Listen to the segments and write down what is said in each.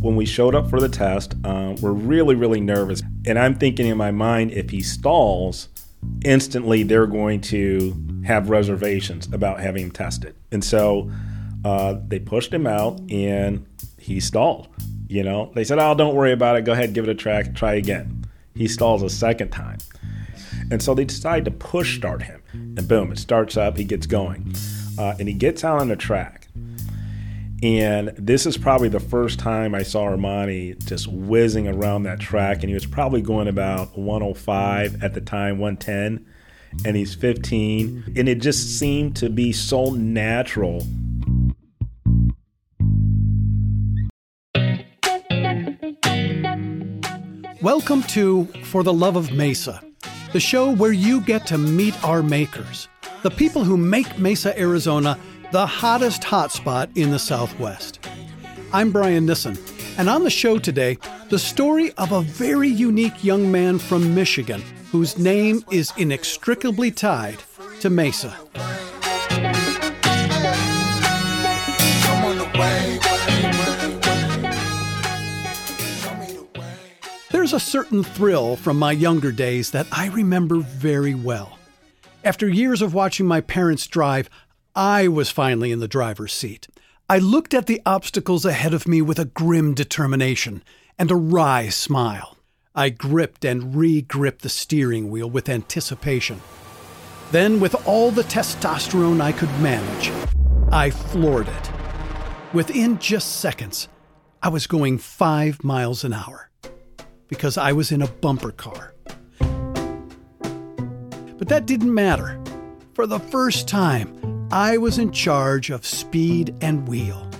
When we showed up for the test, uh, we're really, really nervous. And I'm thinking in my mind, if he stalls, instantly they're going to have reservations about having him tested. And so uh, they pushed him out and he stalled. You know, they said, oh, don't worry about it. Go ahead, give it a track, try again. He stalls a second time. And so they decide to push start him. And boom, it starts up, he gets going. Uh, and he gets out on the track. And this is probably the first time I saw Armani just whizzing around that track. And he was probably going about 105 at the time, 110. And he's 15. And it just seemed to be so natural. Welcome to For the Love of Mesa, the show where you get to meet our makers, the people who make Mesa, Arizona the hottest hotspot in the Southwest. I'm Brian Nissen, and on the show today, the story of a very unique young man from Michigan whose name is inextricably tied to Mesa. There's a certain thrill from my younger days that I remember very well. After years of watching my parents drive, I was finally in the driver's seat. I looked at the obstacles ahead of me with a grim determination and a wry smile. I gripped and re gripped the steering wheel with anticipation. Then, with all the testosterone I could manage, I floored it. Within just seconds, I was going five miles an hour because I was in a bumper car. But that didn't matter. For the first time, I was in charge of speed and wheel.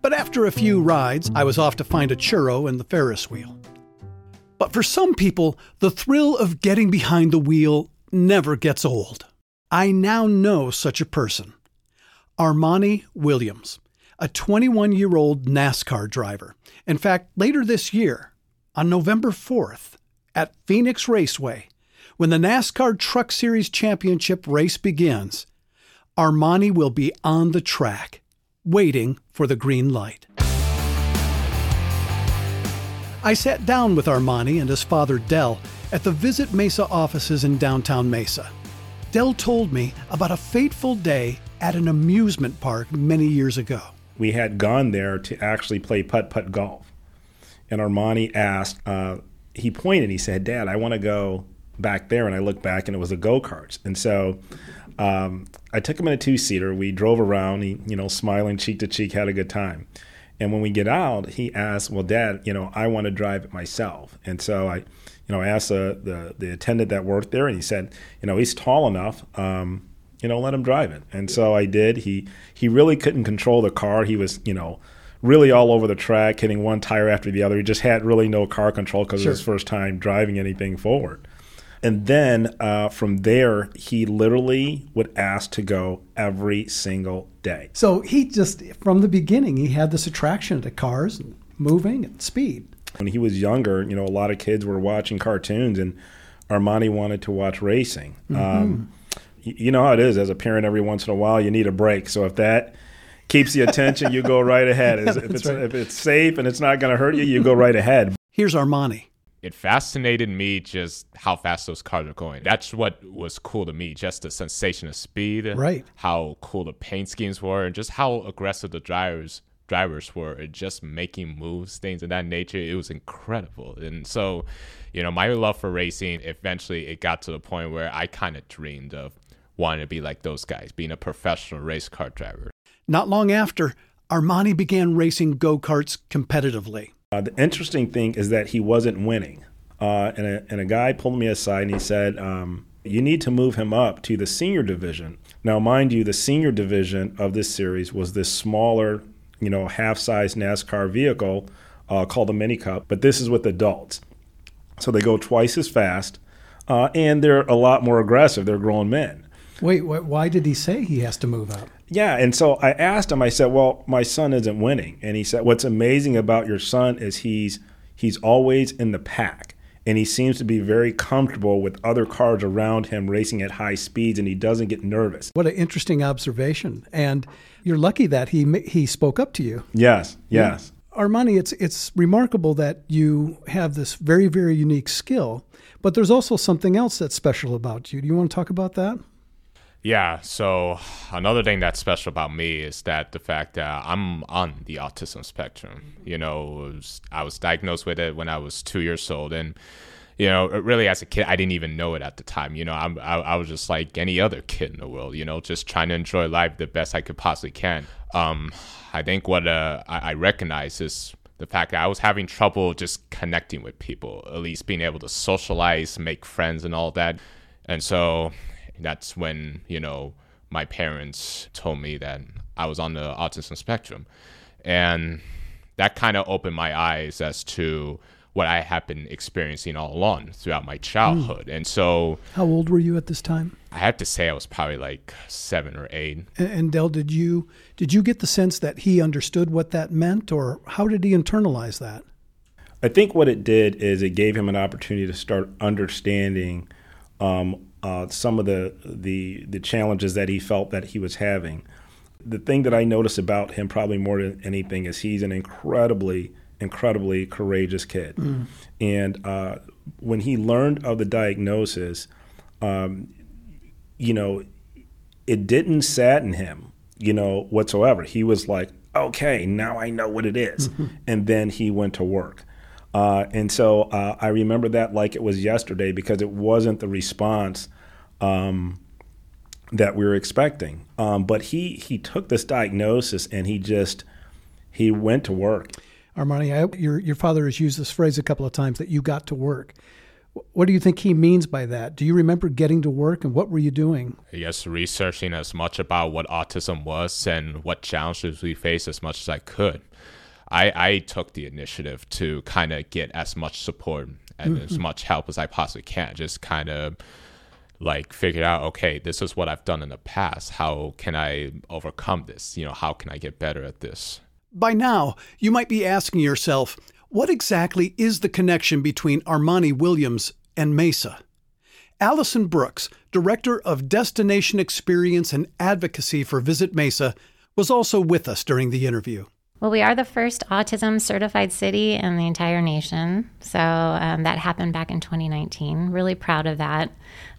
But after a few rides, I was off to find a churro and the Ferris wheel. But for some people, the thrill of getting behind the wheel never gets old. I now know such a person Armani Williams, a 21 year old NASCAR driver. In fact, later this year, on November 4th, at Phoenix Raceway, when the NASCAR Truck Series Championship race begins, Armani will be on the track, waiting for the green light. I sat down with Armani and his father Dell at the Visit Mesa offices in downtown Mesa. Dell told me about a fateful day at an amusement park many years ago. We had gone there to actually play putt putt golf. And Armani asked, uh, he pointed, he said, Dad, I want to go back there. And I looked back and it was the go karts. And so um, I took him in a two seater. We drove around, he, you know, smiling cheek to cheek, had a good time. And when we get out, he asked, "Well, Dad, you know, I want to drive it myself." And so I, you know, I asked the the, the attendant that worked there, and he said, "You know, he's tall enough. Um, you know, let him drive it." And so I did. He he really couldn't control the car. He was, you know, really all over the track, hitting one tire after the other. He just had really no car control because sure. it was his first time driving anything forward. And then uh, from there, he literally would ask to go every single day. So he just, from the beginning, he had this attraction to cars and moving and speed. When he was younger, you know, a lot of kids were watching cartoons, and Armani wanted to watch racing. Mm-hmm. Um, you know how it is as a parent, every once in a while, you need a break. So if that keeps the attention, you go right ahead. yeah, if, it's, right. if it's safe and it's not going to hurt you, you go right ahead. Here's Armani it fascinated me just how fast those cars are going. That's what was cool to me, just the sensation of speed, right? How cool the paint schemes were, and just how aggressive the drivers drivers were, and just making moves, things of that nature. It was incredible, and so, you know, my love for racing eventually it got to the point where I kind of dreamed of wanting to be like those guys, being a professional race car driver. Not long after, Armani began racing go karts competitively. Uh, the interesting thing is that he wasn't winning. Uh, and, a, and a guy pulled me aside and he said, um, You need to move him up to the senior division. Now, mind you, the senior division of this series was this smaller, you know, half size NASCAR vehicle uh, called the Mini Cup, but this is with adults. So they go twice as fast uh, and they're a lot more aggressive. They're grown men. Wait, why did he say he has to move up? Yeah, and so I asked him. I said, "Well, my son isn't winning," and he said, "What's amazing about your son is he's he's always in the pack." and he seems to be very comfortable with other cars around him racing at high speeds and he doesn't get nervous. What an interesting observation. And you're lucky that he he spoke up to you. Yes, yes. Yeah. Armani, it's it's remarkable that you have this very very unique skill, but there's also something else that's special about you. Do you want to talk about that? Yeah, so another thing that's special about me is that the fact that I'm on the autism spectrum. You know, was, I was diagnosed with it when I was two years old, and you know, really as a kid, I didn't even know it at the time. You know, I'm, I, I was just like any other kid in the world. You know, just trying to enjoy life the best I could possibly can. Um, I think what uh, I, I recognize is the fact that I was having trouble just connecting with people, at least being able to socialize, make friends, and all that. And so that's when you know my parents told me that I was on the autism spectrum, and that kind of opened my eyes as to what I had been experiencing all along throughout my childhood. Mm. And so, how old were you at this time? I have to say I was probably like seven or eight. And, and Del, did you did you get the sense that he understood what that meant, or how did he internalize that? I think what it did is it gave him an opportunity to start understanding um, uh, some of the, the the challenges that he felt that he was having. The thing that I notice about him, probably more than anything, is he's an incredibly incredibly courageous kid. Mm. And uh, when he learned of the diagnosis, um, you know, it didn't sadden him, you know, whatsoever. He was like, okay, now I know what it is. Mm-hmm. And then he went to work. Uh, and so uh, I remember that like it was yesterday because it wasn't the response um, that we were expecting. Um, but he he took this diagnosis and he just he went to work. Armani, I, your your father has used this phrase a couple of times that you got to work. What do you think he means by that? Do you remember getting to work and what were you doing? Yes, researching as much about what autism was and what challenges we face as much as I could. I, I took the initiative to kind of get as much support and mm-hmm. as much help as I possibly can. Just kind of like figure out, okay, this is what I've done in the past. How can I overcome this? You know, how can I get better at this? By now, you might be asking yourself, what exactly is the connection between Armani Williams and Mesa? Allison Brooks, Director of Destination Experience and Advocacy for Visit Mesa, was also with us during the interview. Well, we are the first autism certified city in the entire nation. So um, that happened back in 2019. Really proud of that.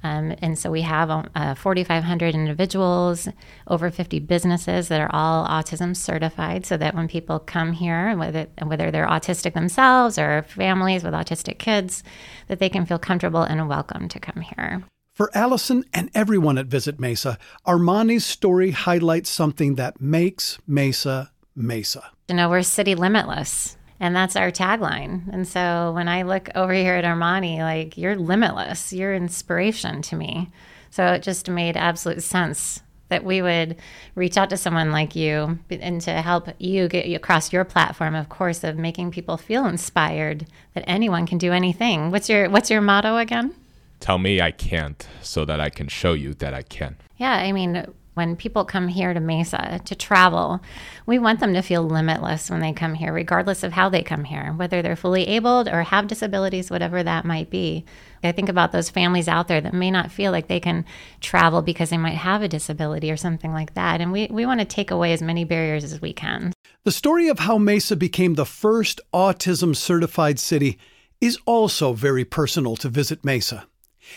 Um, and so we have uh, 4,500 individuals, over 50 businesses that are all autism certified, so that when people come here, whether, whether they're autistic themselves or families with autistic kids, that they can feel comfortable and welcome to come here. For Allison and everyone at Visit Mesa, Armani's story highlights something that makes Mesa Mesa. You know, we're city limitless. And that's our tagline. And so when I look over here at Armani, like, you're limitless. You're inspiration to me. So it just made absolute sense that we would reach out to someone like you and to help you get across your platform of course of making people feel inspired that anyone can do anything what's your what's your motto again tell me i can't so that i can show you that i can yeah i mean when people come here to Mesa to travel, we want them to feel limitless when they come here, regardless of how they come here, whether they're fully abled or have disabilities, whatever that might be. I think about those families out there that may not feel like they can travel because they might have a disability or something like that. And we, we want to take away as many barriers as we can. The story of how Mesa became the first autism certified city is also very personal to Visit Mesa.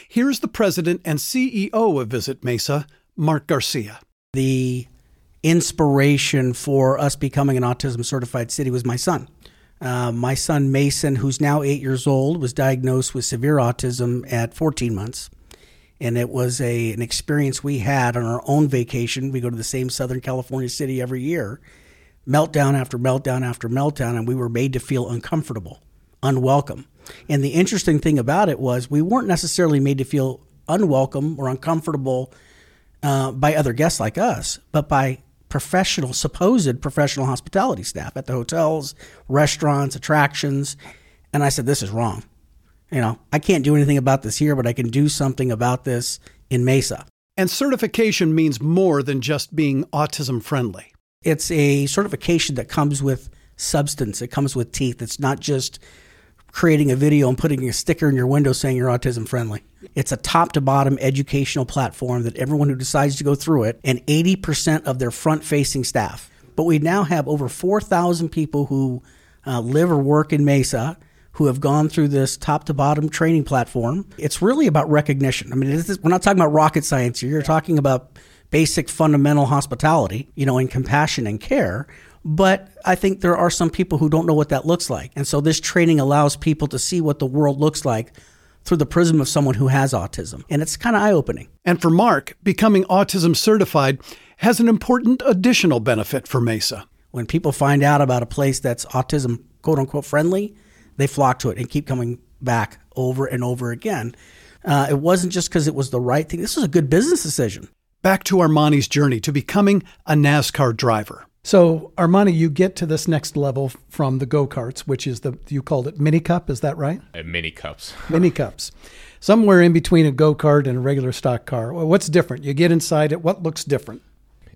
Here's the president and CEO of Visit Mesa, Marc Garcia. The inspiration for us becoming an autism certified city was my son. Uh, my son Mason, who's now eight years old, was diagnosed with severe autism at 14 months. And it was a, an experience we had on our own vacation. We go to the same Southern California city every year, meltdown after meltdown after meltdown, and we were made to feel uncomfortable, unwelcome. And the interesting thing about it was we weren't necessarily made to feel unwelcome or uncomfortable uh, by other guests like us, but by professional, supposed professional hospitality staff at the hotels, restaurants, attractions. And I said, this is wrong. You know, I can't do anything about this here, but I can do something about this in Mesa. And certification means more than just being autism friendly. It's a certification that comes with substance, it comes with teeth. It's not just creating a video and putting a sticker in your window saying you're autism friendly. It's a top to bottom educational platform that everyone who decides to go through it, and 80% of their front facing staff. But we now have over 4,000 people who uh, live or work in Mesa who have gone through this top to bottom training platform. It's really about recognition. I mean, is, we're not talking about rocket science here. You're talking about basic fundamental hospitality, you know, and compassion and care. But I think there are some people who don't know what that looks like. And so this training allows people to see what the world looks like through the prism of someone who has autism. And it's kind of eye opening. And for Marc, becoming autism certified has an important additional benefit for Mesa. When people find out about a place that's autism quote unquote friendly, they flock to it and keep coming back over and over again. Uh, it wasn't just because it was the right thing, this was a good business decision. Back to Armani's journey to becoming a NASCAR driver. So, Armani, you get to this next level from the go karts, which is the, you called it mini cup, is that right? Uh, mini cups. mini cups. Somewhere in between a go kart and a regular stock car. What's different? You get inside it, what looks different?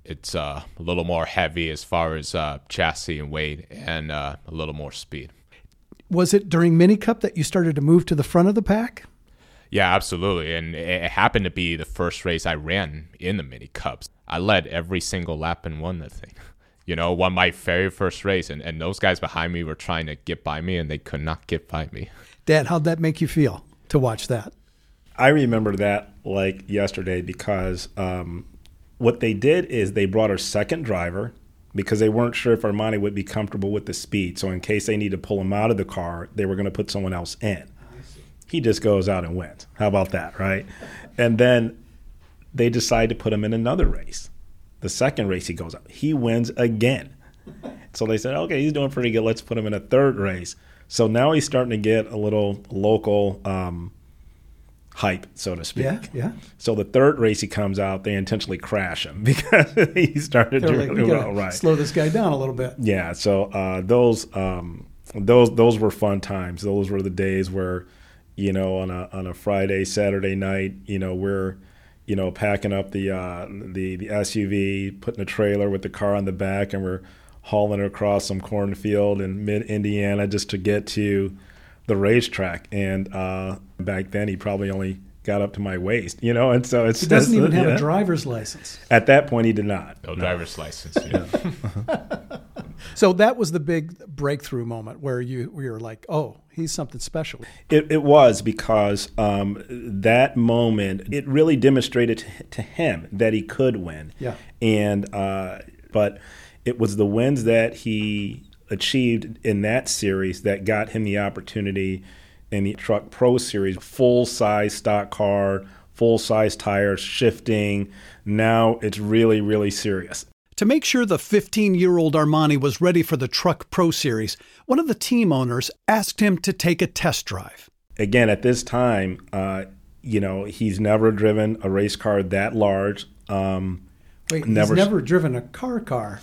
It's uh, a little more heavy as far as uh, chassis and weight and uh, a little more speed. Was it during mini cup that you started to move to the front of the pack? Yeah, absolutely. And it happened to be the first race I ran in the mini cups. I led every single lap and won the thing you know, won my very first race, and, and those guys behind me were trying to get by me, and they could not get by me. Dad, how'd that make you feel to watch that? I remember that like yesterday because um, what they did is they brought our second driver because they weren't sure if Armani would be comfortable with the speed. So in case they need to pull him out of the car, they were going to put someone else in. He just goes out and wins. How about that, right? And then they decide to put him in another race. The second race he goes out, he wins again. So they said, okay, he's doing pretty good. Let's put him in a third race. So now he's starting to get a little local um, hype, so to speak. Yeah, yeah. So the third race he comes out, they intentionally crash him because he started They're doing like, really we well. Right. Slow this guy down a little bit. Yeah. So uh, those um, those those were fun times. Those were the days where, you know, on a on a Friday, Saturday night, you know, we're you know, packing up the uh, the the SUV, putting a trailer with the car on the back, and we're hauling it across some cornfield in mid Indiana just to get to the racetrack. And uh, back then, he probably only got up to my waist, you know, and so it's he doesn't just, even have yeah. a driver's license. At that point, he did not. No, driver's license. Yeah. So that was the big breakthrough moment where you where you're like, oh, he's something special. It, it was because um, that moment it really demonstrated to, to him that he could win. Yeah. And uh, but it was the wins that he achieved in that series that got him the opportunity in the Truck Pro Series, full size stock car, full size tires, shifting. Now it's really really serious. To make sure the 15 year old Armani was ready for the Truck Pro Series, one of the team owners asked him to take a test drive. Again, at this time, uh, you know, he's never driven a race car that large. Um, Wait, Never- he's never driven a car car.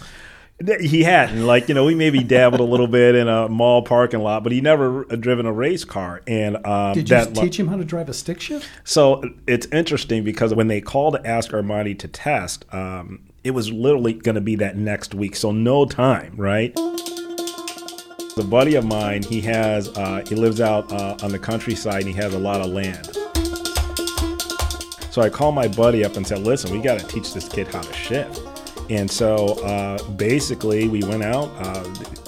he hadn't. Like, you know, we maybe dabbled a little bit in a mall parking lot, but he never driven a race car. And um, Did you that, teach him how to drive a stick shift? So it's interesting because when they called to ask Armani to test, um, it was literally going to be that next week. So no time, right? The buddy of mine, he has, uh, he lives out uh, on the countryside and he has a lot of land. So I called my buddy up and said, listen, we got to teach this kid how to shift. And so uh, basically, we went out, uh,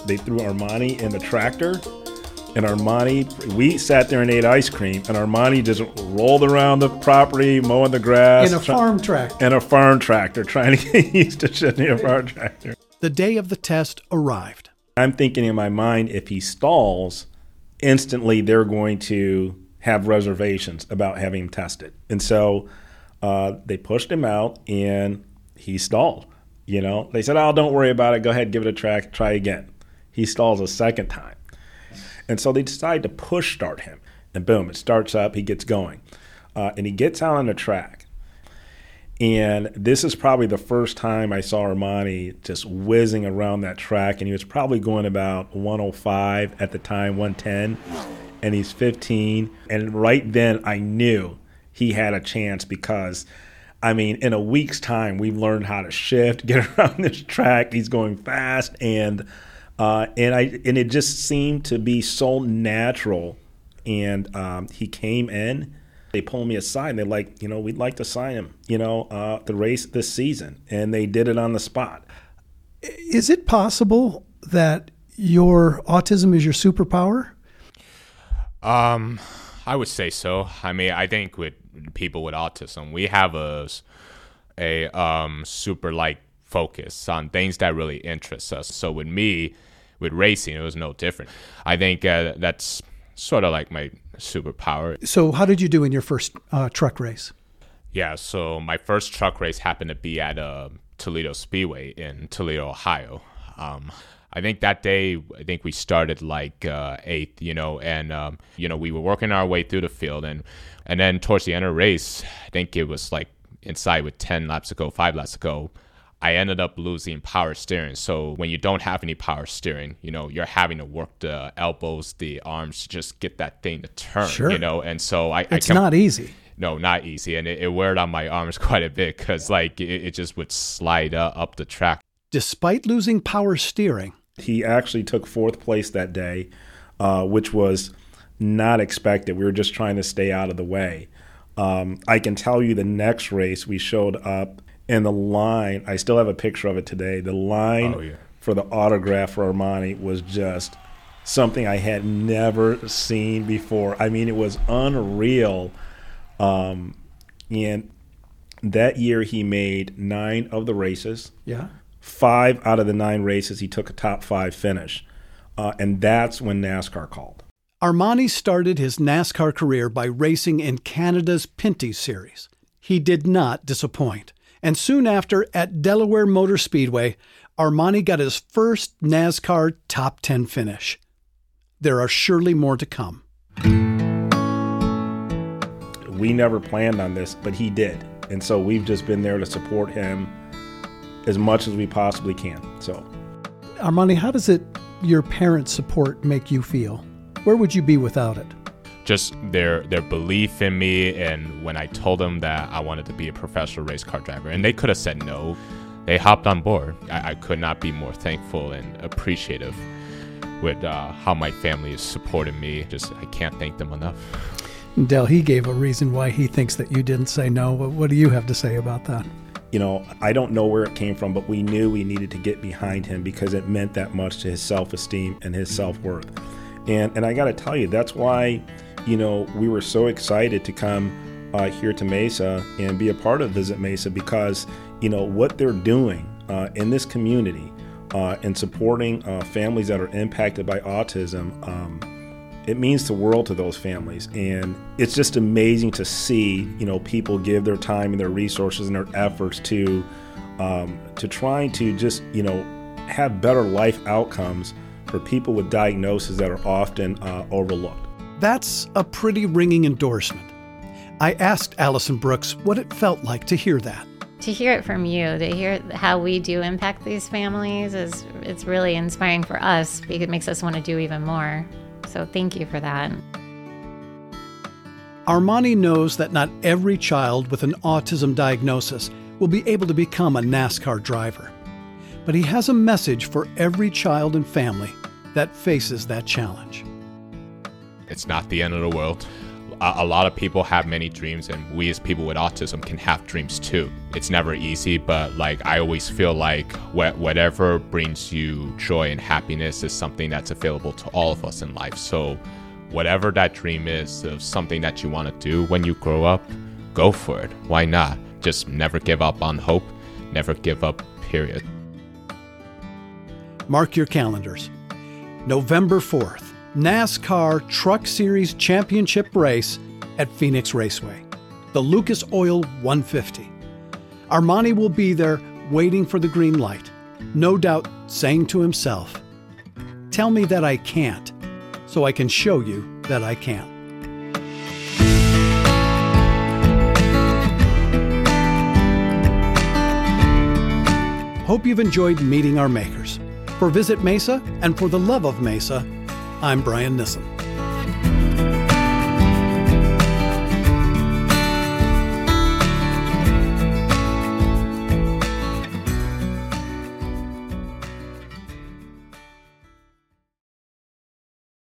they threw Armani in the tractor and Armani, we sat there and ate ice cream, and Armani just rolled around the property, mowing the grass. In a try- farm tractor. in a farm tractor, trying to get used to shitting in a farm tractor. The day of the test arrived. I'm thinking in my mind, if he stalls, instantly they're going to have reservations about having him tested. And so uh, they pushed him out, and he stalled. You know, they said, "Oh, don't worry about it. Go ahead, give it a try. Try again." He stalls a second time. And so they decide to push start him. And boom, it starts up, he gets going. Uh, and he gets out on the track. And this is probably the first time I saw Armani just whizzing around that track. And he was probably going about 105 at the time, 110. And he's 15. And right then I knew he had a chance because, I mean, in a week's time, we've learned how to shift, get around this track. He's going fast. And uh, and I and it just seemed to be so natural. And um, he came in. They pulled me aside and they're like, you know, we'd like to sign him, you know, uh, the race this season, and they did it on the spot. Is it possible that your autism is your superpower? Um, I would say so. I mean, I think with people with autism, we have a a um, super like focus on things that really interest us. So with me, with racing, it was no different. I think uh, that's sort of like my superpower. So, how did you do in your first uh, truck race? Yeah, so my first truck race happened to be at uh, Toledo Speedway in Toledo, Ohio. Um, I think that day, I think we started like uh, eighth, you know, and um, you know we were working our way through the field, and and then towards the end of the race, I think it was like inside with ten laps to go, five laps to go. I ended up losing power steering. So when you don't have any power steering, you know, you're having to work the elbows, the arms to just get that thing to turn, Sure. you know. And so I, It's I kept, not easy. no, not easy, and it, it weared on my arms quite a bit because like it, it just would slide uh, up the track. Despite losing power steering, He actually took fourth place that day, uh, which was not expected. We were just trying to stay out of the way. Um, I can tell you the next race we showed up and the line. I still have a picture of it today. The line Oh, yeah. for the autograph for Armani was just something I had never seen before. I mean, it was unreal. Um, and that year he made nine of the races yeah. five out of the nine races he took a top five finish uh, and that's when nascar called Armani started his NASCAR career by racing in Canada's Pinty's Series. He did not disappoint. And soon after, at Delaware Motor Speedway, Armani got his first NASCAR top 10 finish. There are surely more to come. we never planned on this but he did and so we've just been there to support him as much as we possibly can so Armani, how does it your parents' support make you feel? Where would you be without it? Just their their belief in me, and when I told them that I wanted to be a professional race car driver, and they could have said no, they hopped on board. I, I could not be more thankful and appreciative with uh, how my family is supporting me. Just I can't thank them enough. Dell, he gave a reason why he thinks that you didn't say no. What what do you have to say about that? you know i don't know where it came from but we knew we needed to get behind him because it meant that much to his self-esteem and his self-worth and and i got to tell you that's why you know we were so excited to come uh, here to mesa and be a part of visit mesa because you know what they're doing uh, in this community uh, and supporting uh, families that are impacted by autism um, it means the world to those families. And it's just amazing to see you know people give their time and their resources and their efforts to um, to trying to just you know have better life outcomes for people with diagnoses that are often uh, overlooked That's a pretty ringing endorsement. I asked Allison Brooks what it felt like to hear that. to hear it from you to hear how we do impact these families is it's really inspiring for us because it makes us want to do even more so thank you for that Armani knows that not every child with an autism diagnosis will be able to become a NASCAR driver. But he has a message for every child and family that faces that challenge. It's not the end of the world. A, a lot of people have many dreams, and we as people with autism can have dreams too. It's never easy, but like I always feel like wh- whatever brings you joy and happiness is something that's available to all of us in life. So, whatever that dream is of something that you want to do when you grow up, go for it. Why not? Just never give up on hope. Never give up. Period. Mark your calendars. November 4th, NASCAR Truck Series Championship race at Phoenix Raceway, the Lucas Oil 150. Armani will be there waiting for the green light, no doubt saying to himself, Tell me that I can't, so I can show you that I can. Hope you've enjoyed meeting our makers. For Visit Mesa and for the love of Mesa, I'm Brian Nissen.